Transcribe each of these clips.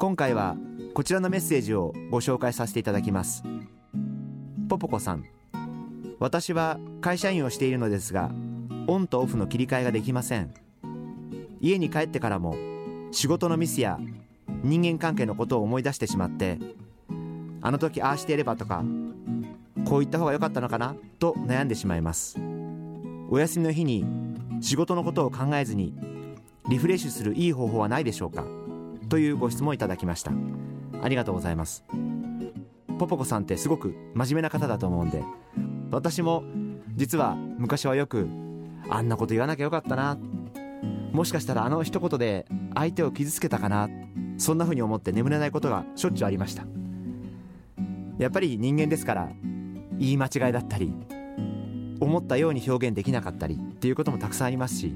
今回はこちらのメッセージをご紹介させていただきます。ポポコさん私は会社員をしているのですがオンとオフの切り替えができません。家に帰ってからも仕事のミスや人間関係のことを思い出してしまってあの時ああしていればとかこう言った方が良かったのかなと悩んでしまいます。お休みの日に仕事のことを考えずにリフレッシュするいい方法はないでしょうか。というご質問いただきました。ありがとうございます。ポポコさんってすごく真面目な方だと思うんで私も実は昔はよくあんなこと言わなきゃよかったな。もしかしたらあの一言で相手を傷つけたかな。そんな風に思って眠れないことがしょっちゅうありました。やっぱり人間ですから言い間違いだったり思ったように表現できなかったりっていうこともたくさんありますし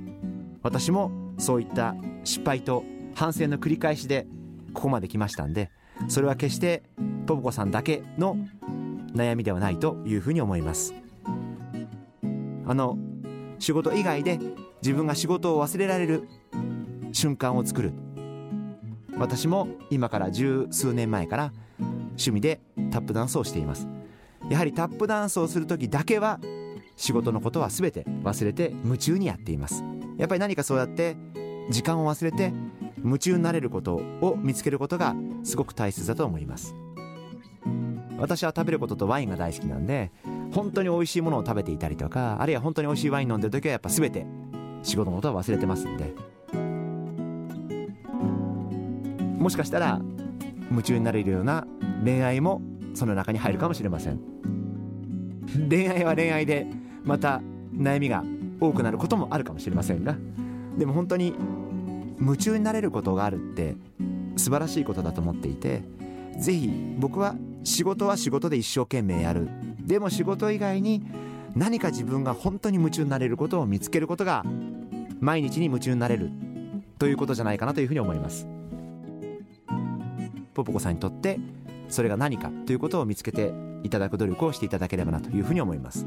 私もそういった失敗と反省の繰り返しでここまで来ましたんでそれは決してポポコさんだけの悩みではないというふうに思います。あの仕事以外で自分が仕事を忘れられる瞬間を作る。私も今から十数年前から趣味でタップダンスをしています。やはりタップダンスをする時だけは仕事のことは全て忘れて夢中にやっています。やっぱり何かそうやって時間を忘れて夢中になれることを見つけることがすごく大切だと思います。私は食べることとワインが大好きなんで本当に美味しいものを食べていたりとかあるいは本当に美味しいワイン飲んでる時はやっぱ全て仕事のことは忘れてますんで。もしかしたら夢中になれるような恋愛もその中に入るかもしれません。恋愛は恋愛でまた悩みが多くなることもあるかもしれませんがでも本当に夢中になれることがあるって素晴らしいことだと思っていてぜひ僕は仕事は仕事で一生懸命やる。でも仕事以外に何か自分が本当に夢中になれることを見つけることが毎日に夢中になれる。ということじゃないかなというふうに思います。ポポコさんにとってそれが何かということを見つけていただく努力をしていただければなというふうに思います。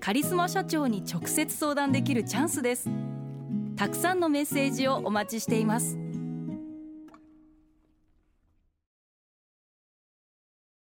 カリスマ社長に直接相談できるチャンスです。たくさんのメッセージをお待ちしています。